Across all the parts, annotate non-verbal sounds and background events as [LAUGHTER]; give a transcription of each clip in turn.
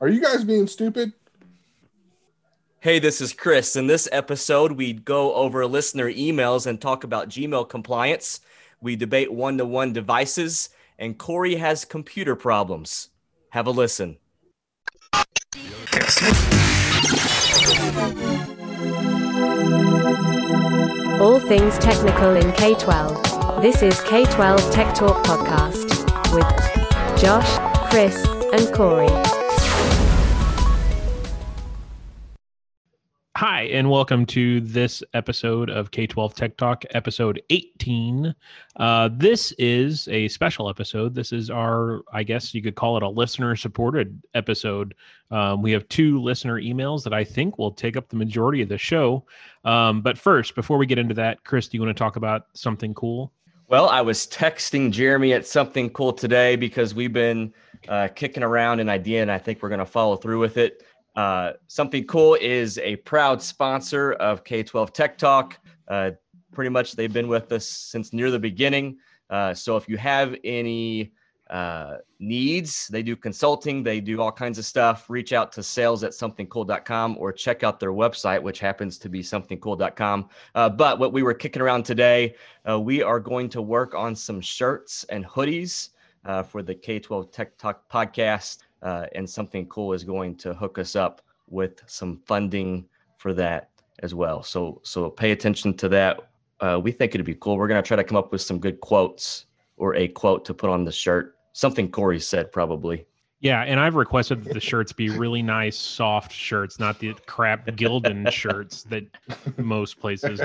Are you guys being stupid? Hey, this is Chris. In this episode, we go over listener emails and talk about Gmail compliance. We debate one to one devices, and Corey has computer problems. Have a listen. All things technical in K 12. This is K 12 Tech Talk Podcast with Josh, Chris, and Corey. Hi, and welcome to this episode of K 12 Tech Talk, episode 18. Uh, this is a special episode. This is our, I guess you could call it a listener supported episode. Um, we have two listener emails that I think will take up the majority of the show. Um, but first, before we get into that, Chris, do you want to talk about something cool? Well, I was texting Jeremy at something cool today because we've been uh, kicking around an idea and I think we're going to follow through with it. Uh, something cool is a proud sponsor of K 12 Tech Talk. Uh, pretty much they've been with us since near the beginning. Uh, so if you have any uh, needs, they do consulting, they do all kinds of stuff. Reach out to sales at somethingcool.com or check out their website, which happens to be somethingcool.com. Uh, but what we were kicking around today, we are going to work on some shirts and hoodies for the K 12 Tech Talk podcast uh, and something cool is going to hook us up with some funding for that as well. So so pay attention to that. Uh, we think it'd be cool. We're gonna try to come up with some good quotes or a quote to put on the shirt. Something Corey said probably. Yeah, and I've requested that the shirts be really nice, soft shirts, not the crap Gildan [LAUGHS] shirts that most places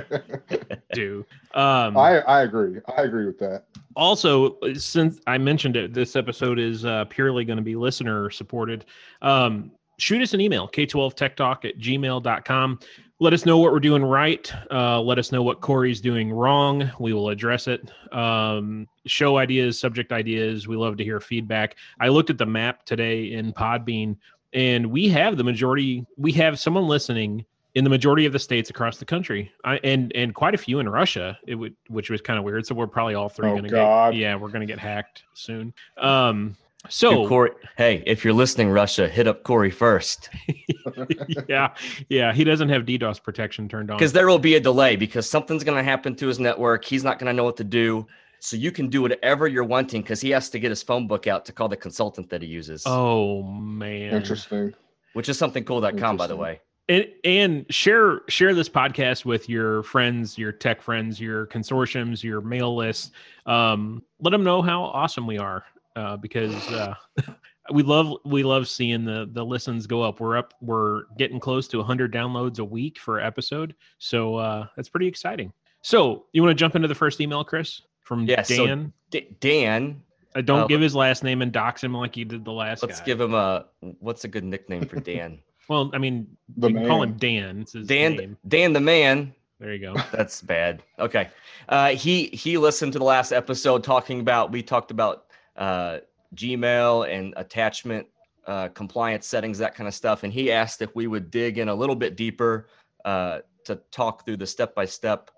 do. Um, I I agree. I agree with that. Also, since I mentioned it, this episode is uh, purely going to be listener supported. Um, shoot us an email, k12techtalk at gmail.com. Let us know what we're doing right. Uh, let us know what Corey's doing wrong. We will address it. Um, show ideas, subject ideas. We love to hear feedback. I looked at the map today in Podbean, and we have the majority. We have someone listening in the majority of the states across the country, I, and and quite a few in Russia. It would, which was kind of weird. So we're probably all three Oh, going to God. get. Yeah, we're going to get hacked soon. Um, so Dude, Corey, hey, if you're listening, Russia, hit up Corey first [LAUGHS] yeah, yeah, he doesn't have DDoS protection turned on. because there will be a delay because something's going to happen to his network. He's not going to know what to do. So you can do whatever you're wanting because he has to get his phone book out to call the consultant that he uses, Oh man. Interesting. which is something somethingcool.com, by the way. And, and share share this podcast with your friends, your tech friends, your consortiums, your mail lists. Um, let them know how awesome we are uh, because uh, [LAUGHS] we love we love seeing the the listens go up. We're up. We're getting close to 100 downloads a week for episode, so uh, that's pretty exciting. So you want to jump into the first email, Chris, from Yeah, so- Dan? D- Dan, uh, don't uh, give his last name and dox him like you did the last let's guy. give him a what's a good nickname for Dan? Well, I mean, The you can call him. Dan. Dan, name. Dan the man. There you go. [LAUGHS] That's bad. Okay. Uh, he he listened to the last episode talking about we talked about uh, Gmail and attachment uh, compliance settings, that kind of stuff, and he asked if we would dig in a little bit deeper uh, to talk through the step by step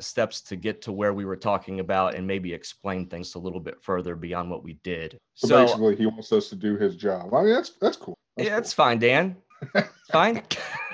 steps to get to where we were talking about and maybe explain things a little bit further beyond what we did. So, So, basically, he wants us to do his job. I mean, that's that's cool. That's yeah, that's fine, Dan. Fine.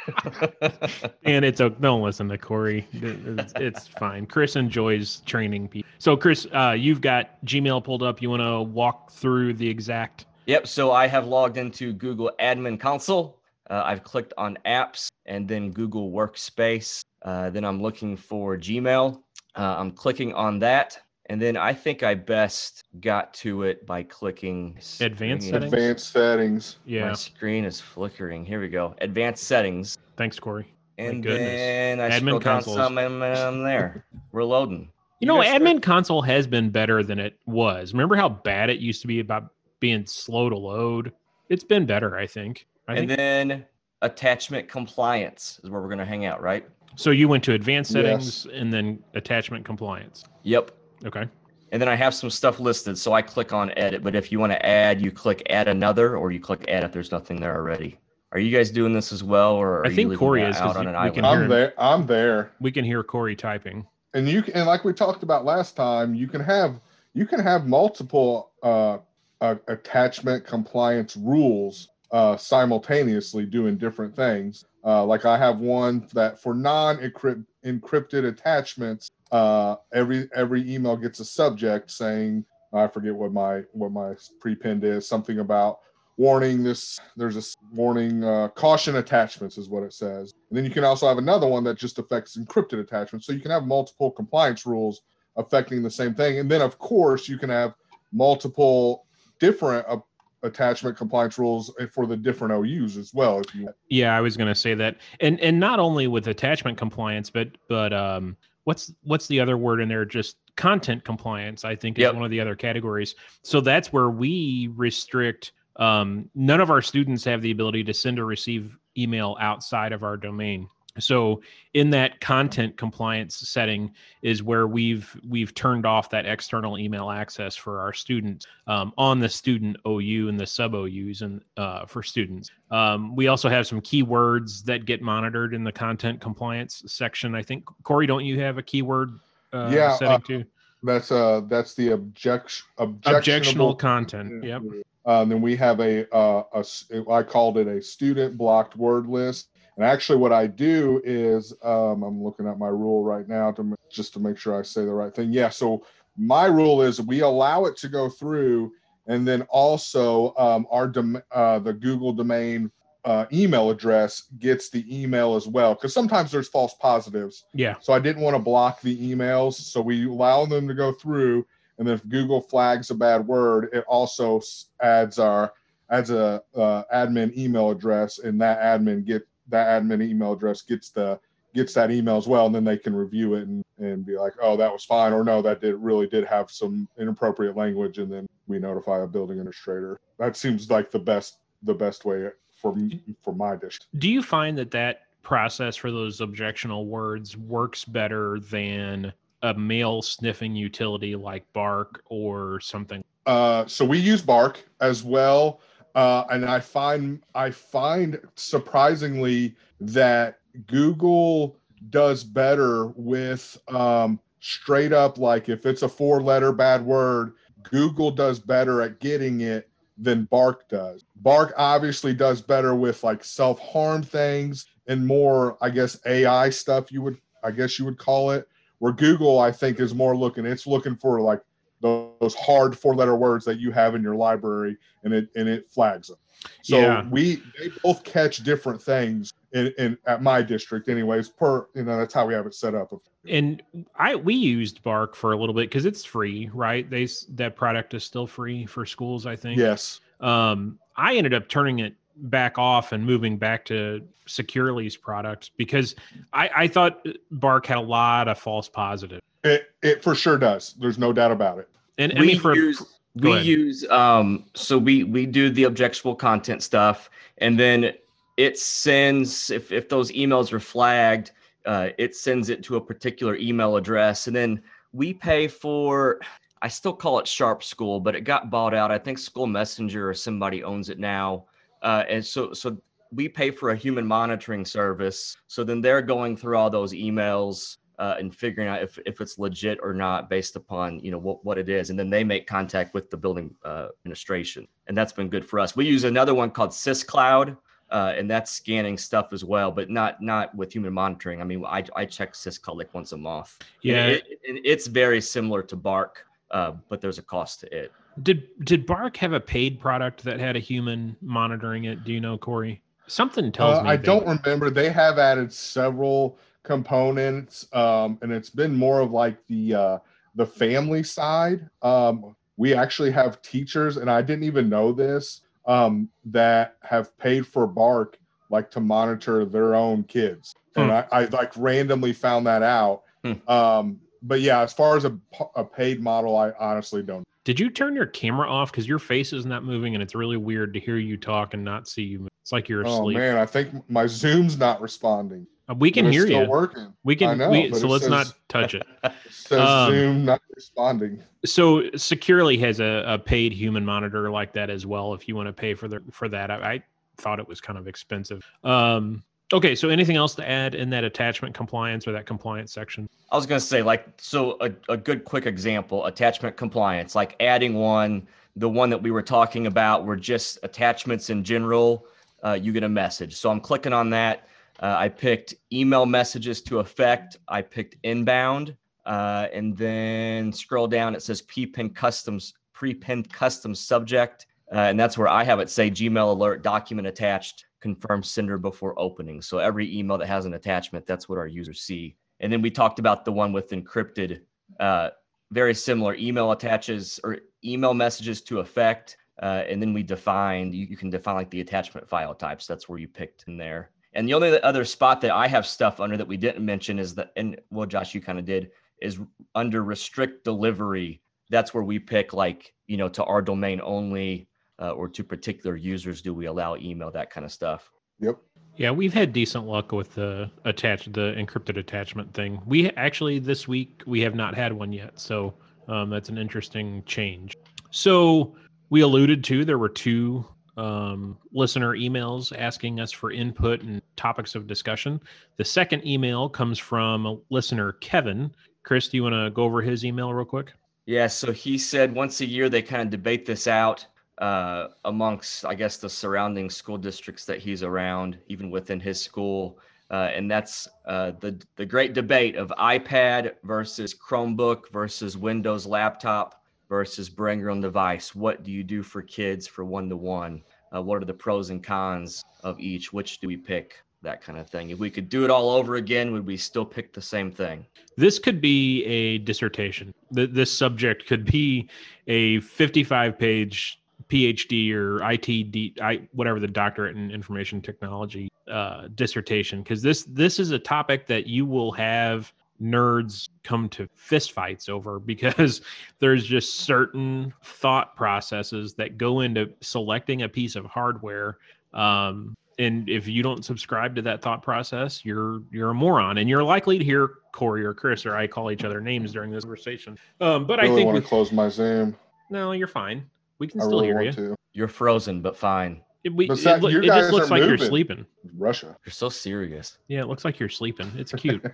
[LAUGHS] and it's a don't listen to Corey. It's, it's fine. Chris enjoys training people. So, Chris, uh, you've got Gmail pulled up. You want to walk through the exact? Yep. So I have logged into Google Admin Console. Uh, I've clicked on Apps and then Google Workspace. Uh, then I'm looking for Gmail. Uh, I'm clicking on that. And then I think I best got to it by clicking Advanced screen- settings? Advanced settings. My screen is flickering. Here we go. Advanced settings. Thanks, Corey. And then I Admin scroll down some and I'm there. We're loading. You know, guys admin console has been better than it was. Remember how bad it used to be about being slow to load? It's been better, I think. I and think. then attachment compliance is where we're going to hang out, right? so you went to advanced Yes. settings and then attachment compliance. Yep. Okay. And then I have some stuff listed. So I click on edit. But if you want to add, you click add another or you click add if there's nothing there already. Are you guys doing this as well? Or are I think leaving Corey is out on an we island? hear I'm there. I'm there. We can hear Corey typing. And you can, and like we talked about last time, you can have you can have multiple uh, uh attachment compliance rules uh, simultaneously doing different things. Uh, like I have one that for non-encrypted attachments, uh, every every email gets a subject saying I forget what my what my prepend is something about warning this there's a warning uh, caution attachments is what it says. And then you can also have another one that just affects encrypted attachments. So you can have multiple compliance rules affecting the same thing. And then of course you can have multiple different uh, attachment compliance rules for the different OUs as well. If you yeah, I was going to say that, and and not only with attachment compliance, but but um, what's what's the other word in there? Just content compliance. I think is yep. one of the other categories. So that's where we restrict. Um, none of our students have the ability to send or receive email outside of our domain so in that content compliance setting is where we've we've turned off that external email access for our students um, on the student ou and the sub ous and uh, for students. Um, we also have some keywords that get monitored in the content compliance section i think. Corey don't you have a keyword uh, yeah, setting uh, too? that's uh that's the object objectionable content yep. Um, then we have a, uh, a i called it a student blocked word list and actually, what I do is um, I'm looking at my rule right now to just to make sure I say the right thing. Yeah. So my rule is we allow it to go through, and then also um, our dom- uh, the Google domain uh, email address gets the email as well because sometimes there's false positives. Yeah. So I didn't want to block the emails, so we allow them to go through, and then if Google flags a bad word, it also adds our adds a uh, admin email address, and that admin get that admin email address gets the gets that email as well, and then they can review it and, and be like, oh, that was fine, or no, that did really did have some inappropriate language, and then we notify a building administrator. That seems like the best the best way for for my district. Do you find that that process for those objectional words works better than a mail sniffing utility like Bark or something? Uh, so we use Bark as well. Uh, and I find I find surprisingly that Google does better with um, straight up like if it's a four letter bad word, Google does better at getting it than Bark does. Bark obviously does better with like self harm things and more, I guess, AI stuff. You would, I guess, you would call it. Where Google, I think, is more looking. It's looking for like those hard four letter words that you have in your library and it and it flags them. So yeah. we they both catch different things in, in at my district anyways per you know that's how we have it set up. And i we used bark for a little bit because it's free right? They that product is still free for schools i think. Yes. Um i ended up turning it back off and moving back to securely's product because i i thought bark had a lot of false positives it it for sure does there's no doubt about it and we I mean, for, use we ahead. use um so we we do the objectionable content stuff, and then it sends if if those emails are flagged, uh, it sends it to a particular email address, and then we pay for. I still call it Sharp School, but it got bought out. I think School Messenger or somebody owns it now, uh, and so so we pay for a human monitoring service. So then they're going through all those emails uh, and figuring out if, if it's legit or not based upon you know what, what it is. And then they make contact with the building uh, administration. And that's been good for us. We use another one called syscloud uh, and that's scanning stuff as well but not not with human monitoring. I mean i, I check syscloud like once a month. Yeah. it, it, it's very similar to bark uh, but there's a cost to it. Did did bark have a paid product that had a human monitoring it? Do you know corey? Something tells uh, me i don't remember. They have added several components, um, and it's been more of like the uh, the family side. Um, we actually have teachers, and I didn't even know this, um, that have paid for Bark like to monitor their own kids, hmm. and I, I, like randomly found that out. Hmm. Um, but yeah, as far as a, a paid model, I honestly don't. Did you turn your camera off because your face is not moving, and it's really weird to hear you talk and not see you? It's like you're asleep. Oh man, I think my Zoom's not responding. Uh, we can hear you. Working. We can. Know, we, so let's says, not touch it. [LAUGHS] it says um, Zoom not responding. So Securely has a, a, paid human monitor like that as well. If you want to pay for the for that, I, I thought it was kind of expensive. Um, okay, so anything else to add in that attachment compliance or that compliance section? I was going to say, like, so a, a good quick example attachment compliance, like adding one the one that we were talking about, where just attachments in general, uh, you get a message. So I'm clicking on that. Uh, I picked email messages to effect. I picked inbound, uh, and then scroll down. It says prepend customs, prepend custom subject, uh, and that's where I have it say Gmail alert document attached. Confirm sender before opening. So every email that has an attachment, that's what our users see. And then we talked about the one with encrypted, uh, very similar email attaches or email messages to effect. Uh, and then we defined, you, you can define like the attachment file types. That's where you picked in there. And the only other spot that I have stuff under that we didn't mention is that, and well, Josh, you kind of did, is under restrict delivery. That's where we pick like, you know, to our domain only uh, or to particular users do we allow email, that kind of stuff. Yep. Yeah, we've had decent luck with the attached the encrypted attachment thing. We actually this week we have not had one yet, so um, that's an interesting change. So we alluded to there were two um, listener emails asking us for input and topics of discussion. The second email comes from listener Kevin. Chris, do you want to go over his email real quick? Yeah, so he said once a year they kind of debate this out uh, amongst, I guess, the surrounding school districts that he's around, even within his school. Uh, and that's uh, the the great debate of iPad versus Chromebook versus Windows laptop versus bring your own device. What do you do for kids for one to one? What are the pros and cons of each? Which do we pick? That kind of thing. If we could do it all over again, would we still pick the same thing? This could be a dissertation. This subject could be a 55 page PhD or ITD, whatever the doctorate in information technology uh, dissertation, because this this is a topic that you will have nerds come to fistfights over [LAUGHS] because there's just certain thought processes that go into selecting a piece of hardware. Um, and if you don't subscribe to that thought process, you're you're a moron, and you're likely to hear Corey or Chris or I call each other names during this conversation. Um, but I, really I think want we, to close my Zoom. No, you're fine. We can I still really hear want you. to. You're frozen, but fine. It, we, But it, Zach, it just looks are like you're sleeping. Russia. You're so serious. Yeah, it looks like you're sleeping. It's [LAUGHS] cute.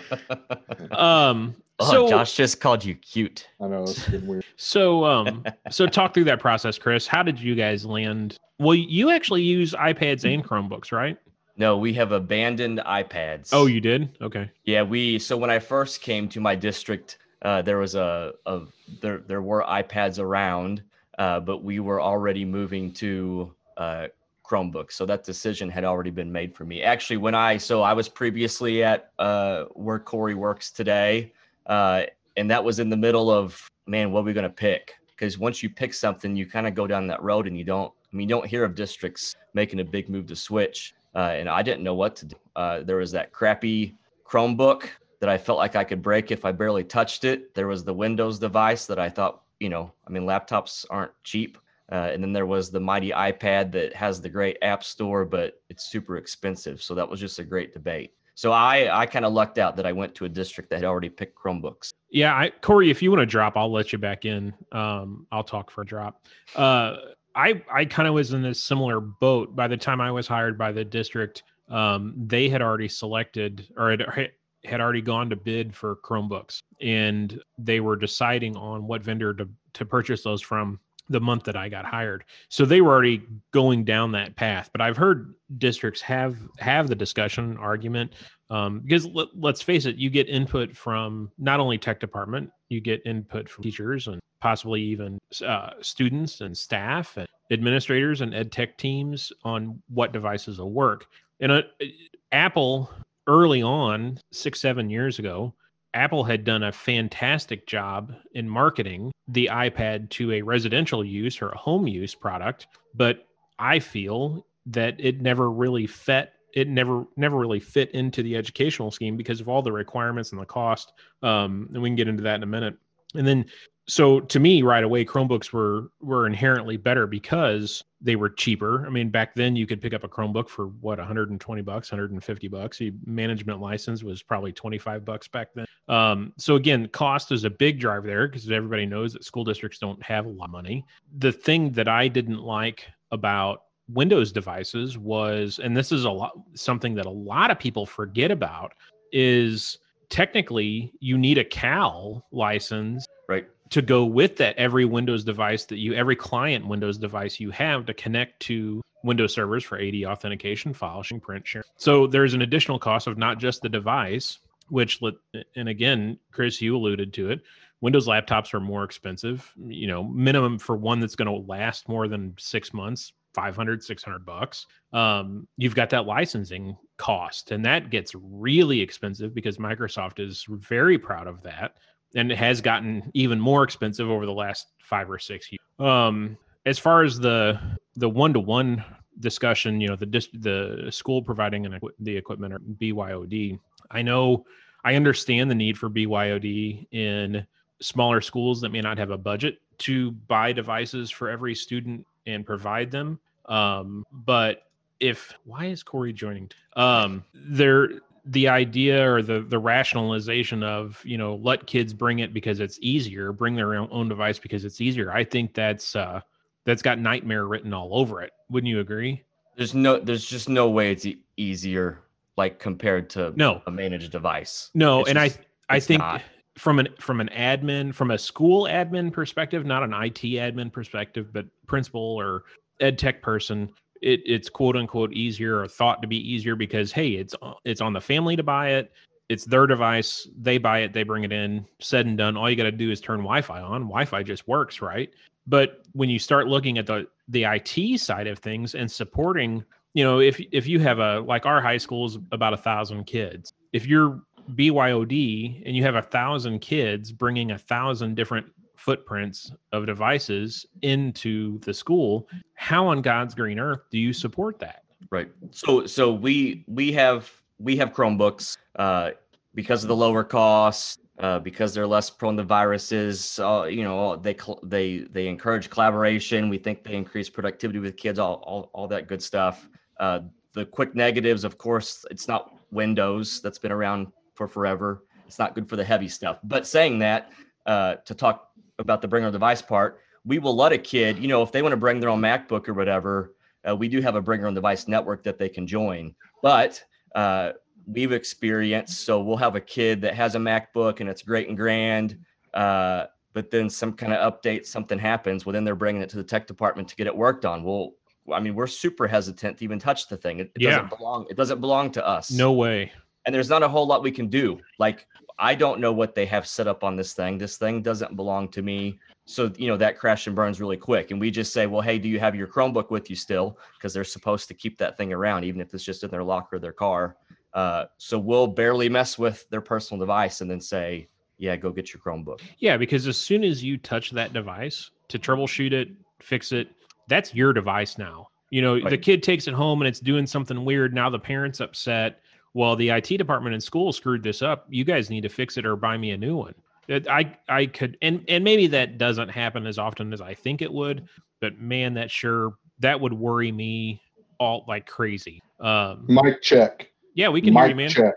[LAUGHS] um, Oh, so Josh just called you cute. I know it's getting weird. [LAUGHS] so um, so talk through that process, Chris. How did you guys land? Well, you actually use iPads and Chromebooks, right? No, we have abandoned iPads. Oh, you did. Okay. Yeah, we so when I first came to my district, uh, there was a, a there there were iPads around, uh, but we were already moving to uh, Chromebooks, so that decision had already been made for me. Actually, when I so I was previously at uh, where Corey works today, uh, and that was in the middle of man, what are we gonna pick? Because once you pick something, you kind of go down that road, and you don't. I mean, you don't hear of districts making a big move to switch, uh, and I didn't know what to do. There was that crappy Chromebook that I felt like I could break if I barely touched it. There was the Windows device that I thought, you know, I mean, laptops aren't cheap. Uh, and then there was the mighty iPad that has the great app store, but it's super expensive. So that was just a great debate. So I, I kind of lucked out that I went to a district that had already picked Chromebooks. Yeah, I, Corey, if you want to drop, I'll let you back in. Um, I'll talk for a drop. Uh, I I kind of was in a similar boat. By the time I was hired by the district, um, they had already selected or had, had already gone to bid for Chromebooks, and they were deciding on what vendor to to purchase those from the month that I got hired. So they were already going down that path. But I've heard districts have have the discussion argument um, because let, let's face it, you get input from not only tech department, you get input from teachers and possibly even uh, students and staff and administrators and ed tech teams on what devices will work. And uh, Apple early on, six seven years ago, Apple had done a fantastic job in marketing the iPad to a residential use or a home use product, but I feel that it never really fit it never never really fit into the educational scheme because of all the requirements and the cost. Um, and we can get into that in a minute. And then so to me right away chromebooks were were inherently better because they were cheaper. I mean back then you could pick up a chromebook for what 120 bucks 150 bucks? The management license was probably 25 bucks back then. Um, so again cost is a big driver there because everybody knows that school districts don't have a lot of money. The thing that i didn't like about Windows devices was, and this is a lot something that a lot of people forget about, is technically you need a CAL license Right. To go with that every windows device that you every client windows device you have to connect to windows servers for ad authentication file sharing print share so there's an additional cost of not just the device which and again chris you alluded to it windows laptops are more expensive you know minimum for one that's going to last more than six months 500 600 bucks. Um, you've got that licensing cost and that gets really expensive because microsoft is very proud of that and it has gotten even more expensive over the last five or six years um, as far as the the one-to-one discussion you know the the school providing an, the equipment or byod i know i understand the need for byod in smaller schools that may not have a budget to buy devices for every student and provide them. Um, but if why is Corey joining? Um, there the idea or the the rationalization of you know let kids bring it because it's easier, bring their own, own device because it's easier. I think that's uh, that's got nightmare written all over it. Wouldn't you agree? There's no, there's just no way it's e- easier like compared to no a managed device. No, it's and just, I I think not. from an from an admin from a school admin perspective, not an IT admin perspective, but principal or ed tech person, it, it's quote unquote easier or thought to be easier because hey, it's uh, it's on the family to buy it. It's their device. They buy it. They bring it in. Said and done. All you got to do is turn Wi-Fi on. Wi-Fi just works, right? But when you start looking at the the IT side of things and supporting, you know, if if you have a like our high school is about a thousand kids. If you're BYOD and you have a thousand kids bringing a thousand different footprints of devices into the school, how on God's green earth do you support that? Right. So so we we have we have Chromebooks uh, because of the lower cost, uh, because they're less prone to viruses. Uh, you know, they they they encourage collaboration. We think they increase productivity with kids. All all, all that good stuff. Uh, the quick negatives, of course, it's not Windows that's been around for forever. It's not good for the heavy stuff. But saying that, uh, to talk about the bring our device part, we will let a kid, you know, if they want to bring their own MacBook or whatever, uh, we do have a bring your own device network that they can join. But uh, we've experienced, so we'll have a kid that has a MacBook and it's great and grand. Uh, but then some kind of update, something happens. Well, then they're bringing it to the tech department to get it worked on. Well, I mean, we're super hesitant to even touch the thing. It, it Yeah. doesn't belong. It doesn't belong to us No way. And there's not a whole lot we can do. Like I don't know what they have set up on this thing. This thing doesn't belong to me. So you know that crash and burns really quick. And we just say, well, hey, do you have your Chromebook with you still? Because they're supposed to keep that thing around, even if it's just in their locker or their car. Uh, so we'll barely mess with their personal device and then say, yeah, go get your Chromebook. Yeah, because as soon as you touch that device to troubleshoot it, fix it, that's your device now. You know, the kid takes it home and it's doing something weird. Now the parent's upset. Well, the IT department in school screwed this up. You guys need to fix it or buy me a new one. I I could and and maybe that doesn't happen as often as I think it would, but man, that sure that would worry me all like crazy. Um Mic check. yeah, we can hear you, man. check.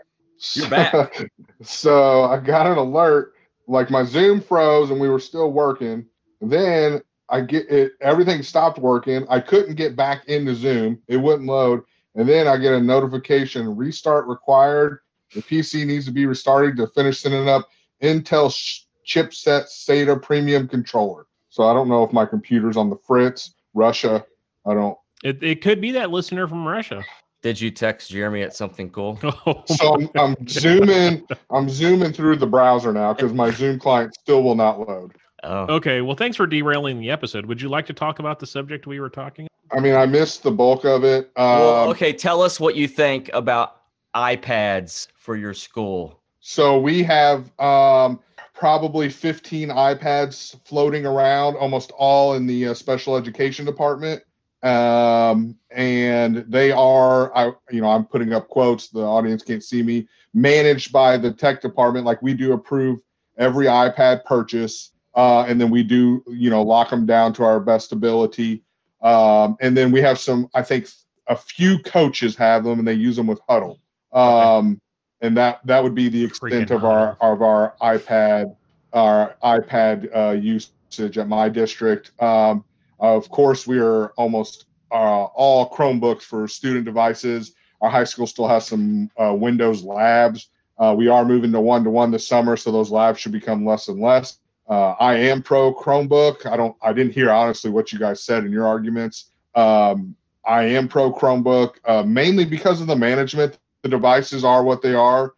You're back. [LAUGHS] so I got an alert, like my Zoom froze and we were still working. Then I get it, everything stopped working. I couldn't get back into Zoom. It wouldn't load. And then I get a notification restart required. The PC needs to be restarted to finish setting up Intel sh- chipset SATA premium controller. So I don't know if my computer's on the fritz, Russia. I don't. It, it could be that listener from Russia. Did you text Jeremy at something cool? [LAUGHS] Oh so I'm, I'm zooming. I'm zooming through the browser now because my Zoom client still will not load. Oh, Okay, well, thanks for derailing the episode. Would you like to talk about the subject we were talking? About? I mean, I missed the bulk of it. Um, well, okay. Tell us what you think about iPads for your school. So we have um, probably 15 iPads floating around, almost all in the uh, special education department. Um, and they are, I, you know, I'm putting up quotes. The audience can't see me. Managed by the tech department, like we do approve every iPad purchase, uh, and then we do, you know, lock them down to our best ability. Um, and then we have some, I think, a few coaches have them, and they use them with Hudl. Um, and that that would be the extent Freaking of our of our iPad our iPad uh, usage at my district. Um, of course, we are almost uh, all Chromebooks for student devices. Our high school still has some uh, Windows labs. Uh, we are moving to one to one this summer, so those labs should become less and less. Uh, I am pro Chromebook. I don't. I didn't hear honestly what you guys said in your arguments. Um, I am pro Chromebook uh, mainly because of the management. The devices are what they are.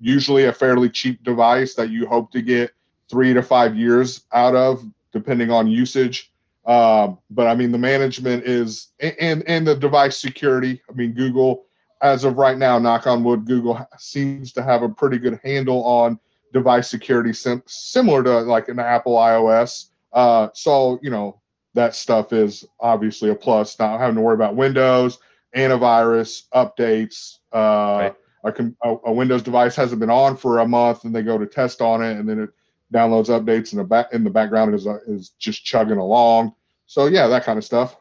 Usually a fairly cheap device that you hope to get three to five years out of, depending on usage. Um, but I mean, the management is and and the device security. I mean, Google, as of right now, knock on wood, Google seems to have a pretty good handle on device security, sim- similar to like an Apple iOS. Uh, so you know that stuff is obviously a plus. Not having to worry about Windows, antivirus updates. Uh, right. a, a, Windows device hasn't been on for a month, and they go to test on it, and then it downloads updates in the back in the background is uh, is just chugging along. So yeah, that kind of stuff.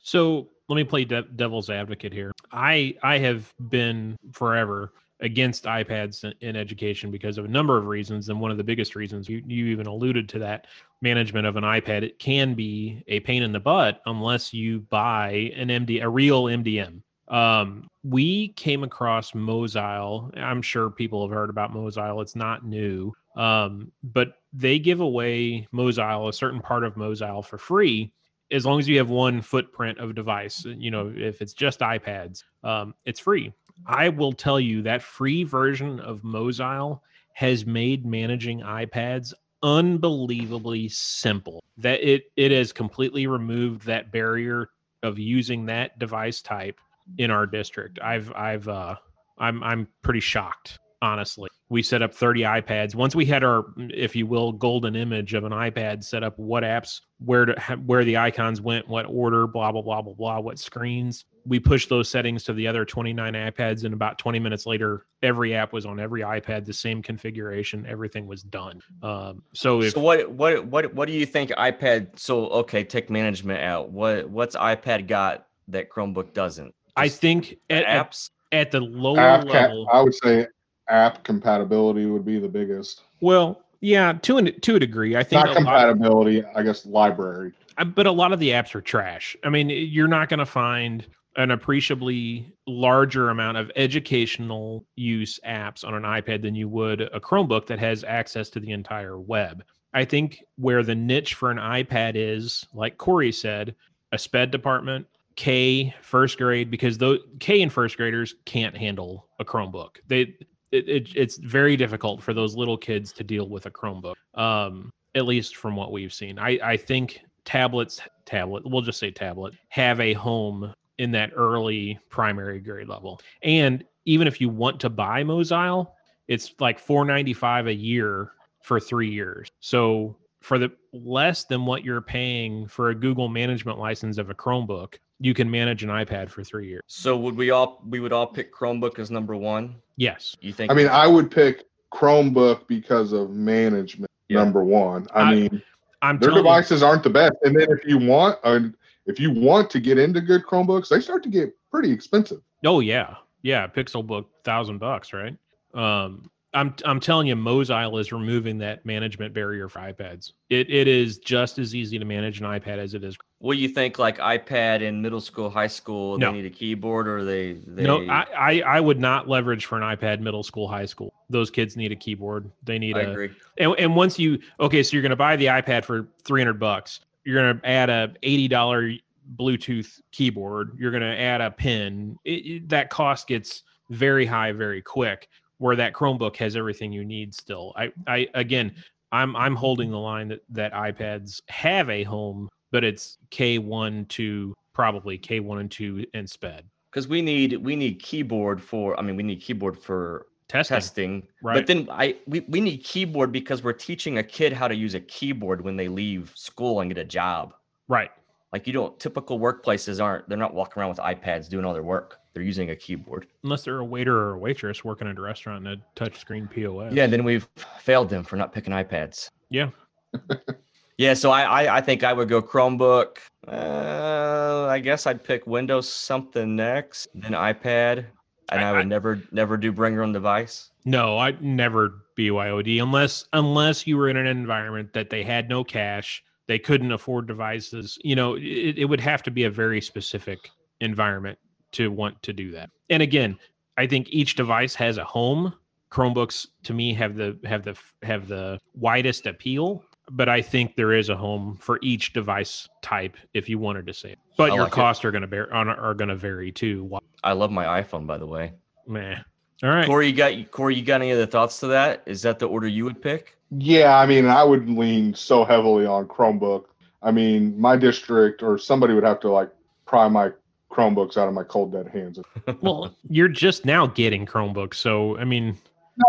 So let me play de- devil's advocate here. I I have been forever against iPads in education because of a number of reasons. And one of the biggest reasons you, you even alluded to that management of an iPad, it can be a pain in the butt unless you buy an MD, a real MDM. Um, we came across Mosyle. I'm sure people have heard about Mosyle. It's not new. Um, but they give away Mosyle, a certain part of Mosyle for free as long as you have one footprint of device. You know, if it's just iPads, um, it's free. I will tell you that free version of Mosyle has made managing iPads unbelievably simple. That it it has completely removed that barrier of using that device type in our district. I've I've uh I'm I'm pretty shocked honestly. We set up 30 iPads. Once we had our, if you will, golden image of an iPad set up, what apps, where to, where the icons went, what order, blah blah blah blah blah, what screens. We pushed those settings to the other 29 iPads, and about 20 minutes later, every app was on every iPad, the same configuration, everything was done. Um, so, if, so what what what what do you think iPad? So okay, take management out. What what's iPad got that Chromebook doesn't? Just I think at, apps at, at the lower app level, I would say app compatibility would be the biggest. Well, yeah, to an, to a degree, I think not compatibility. Of, I guess library. But a lot of the apps are trash. I mean, you're not going to find an appreciably larger amount of educational use apps on an iPad than you would a Chromebook that has access to the entire web. I think where the niche for an iPad is, like Corey said, a SPED department, K first grade, because those K and first graders can't handle a Chromebook. They it, it, it's very difficult for those little kids to deal with a Chromebook. Um, at least from what we've seen. I, I think tablets, tablet, we'll just say tablet, have a home in that early primary grade level. And even if you want to buy Mosyle, it's like 495 a year for three years. So for the less than what you're paying for a Google management license of a Chromebook, you can manage an iPad for three years. So would we all we would all pick Chromebook as number one? Yes. You think? I mean, I would pick Chromebook because of management. Yeah. Number one. I, I mean, I'm their devices you, aren't the best. And then if you want, uh, if you want to get into good Chromebooks, they start to get pretty expensive. Oh yeah, yeah. Pixel Book thousand bucks, right? Um, I'm I'm telling you, Mosyle is removing that management barrier for iPads. It it is just as easy to manage an iPad as it is. What do you think? Like iPad in middle school, high school, no. they need a keyboard, or they, they... No, I, I, I would not leverage for an iPad middle school, high school. Those kids need a keyboard. They need I a. Agree. And and once you okay, so you're going to buy the iPad for three hundred bucks. You're going to add a eighty dollar Bluetooth keyboard. You're going to add a pin. It, it, that cost gets very high very quick where that Chromebook has everything you need still. I, I again, I'm I'm holding the line that that iPads have a home, but it's K1 to probably K1 and 2 and SPED. Because we need we need keyboard for I mean we need keyboard for testing. testing. Right. But then I we, we need keyboard because we're teaching a kid how to use a keyboard when they leave school and get a job. Right. Like you don't typical workplaces aren't they're not walking around with iPads doing all their work they're using a keyboard. Unless they're a waiter or a waitress working at a restaurant in a touchscreen POS. Yeah, then we've failed them for not picking iPads. Yeah. [LAUGHS] yeah, so I, I, I think I would go Chromebook. Uh, I guess I'd pick Windows something next, then iPad, and I, I would I, never never do bring your own device. No, I'd never BYOD unless unless you were in an environment that they had no cash, they couldn't afford devices. You know, it, it would have to be a very specific environment to want to do that. And again, I think each device has a home. Chromebooks to me have the have the have the widest appeal. but I think there is a home for each device type if you wanted to say it. But I your like it. costs are going to bear are, are going to vary too. Wha- I love my iPhone, by the way. Meh. All right. Corey, you got Corey, you got any other thoughts to that? Is that the order you would pick? Yeah, I mean, I would lean so heavily on Chromebook. I mean, my district or somebody would have to like pry my Chromebooks out of my cold dead hands. [LAUGHS] Well, you're just now getting Chromebooks, so I mean,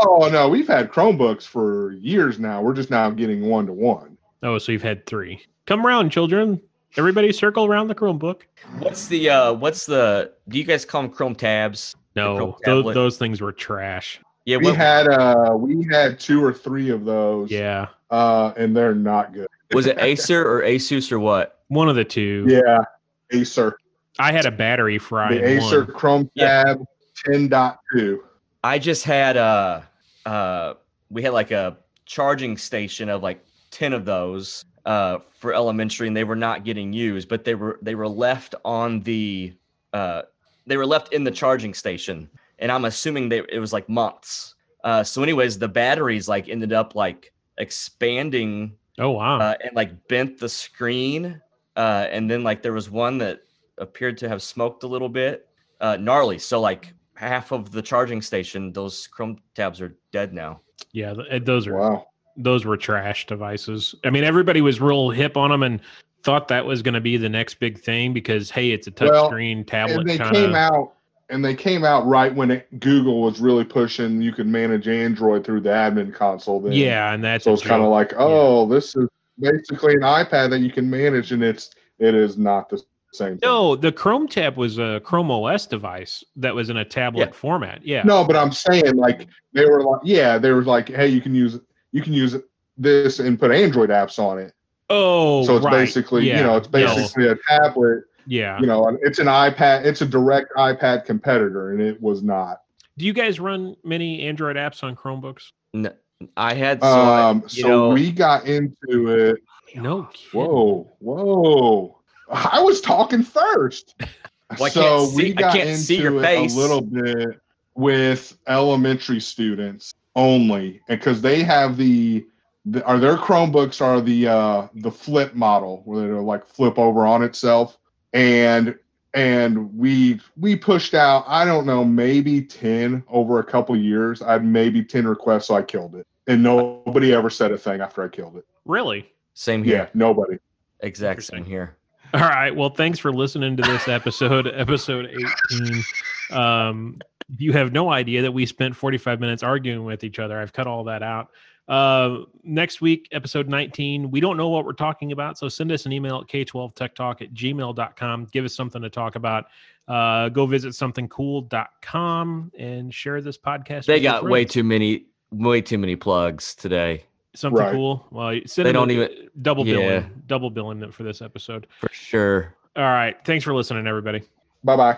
No, no, we've had Chromebooks for years now. We're just now getting one to one. oh, so you've had three. Come around, children. Everybody, circle around the Chromebook. What's the uh what's the do you guys call them Chrome tabs? No, Chrome those, those things were trash. Yeah, We what, had uh we had two or three of those. Yeah, Uh and they're not good. was it [LAUGHS] Acer or Asus or what? one of the two. Yeah. Acer. I had a battery fry. The Acer one. Chrome Yeah. Tab 10.2. I just had uh uh we had like a charging station of like 10 of those uh for elementary and they were not getting used, but they were they were left on the uh they were left in the charging station and I'm assuming they it was like months. Uh so anyways, the batteries like ended up like expanding Oh wow. uh, and like bent the screen. Uh, and then like there was one that appeared to have smoked a little bit, uh, gnarly. So like half of the charging station, those Chrome tabs are dead now. yeah, th- those are Wow. Those were trash devices. I mean, everybody was real hip on them and thought that was going to be the next big thing because hey, it's a Well, touchscreen tablet And they kind came out and they came out right when it, Google was really pushing you could manage Android through the admin console then. Yeah, and that's So it's kind of like, oh, this is basically an iPad that you can manage, and it's it is not the same. Thing. no, the Chrome tab was a Chrome OS device that was in a tablet Yeah. format. Yeah. no, but I'm saying like they were like, yeah, they were like, hey, you can use you can use this and put Android apps on it. Oh, so it's right. basically yeah. you know it's no, basically a tablet. yeah. You know, it's an iPad. It's a direct iPad competitor, and it was not. Do you guys run many Android apps on Chromebooks? N- I had so I- Um, you so know- we got into it. No. kidding. Whoa, whoa! I was talking first. Well, so can't we got into see your it face. a little bit with elementary students only, and because they have the, the are their Chromebooks are the uh the flip model where they'll like flip over on itself, and and we we pushed out I don't know maybe ten over a couple years. I had maybe ten requests, so I killed it, and nobody ever said a thing after I killed it. Really? same here, Yeah, nobody. exact same here. All right. Well, thanks for listening to this episode, [LAUGHS] episode 18. Um, you have no idea that we spent 45 minutes arguing with each other. I've cut all that out. Uh, next week, episode 19, we don't know what we're talking about. So send us an email at k12techtalk at gmail.com. Give us something to talk about. Uh, go visit somethingcool.com and share this podcast. They got way too many, way too many plugs today something Right. cool. Well, you- send They don't a- even- double billing, yeah. double billing it for this episode. for sure. All right. Thanks for listening, everybody. Bye bye.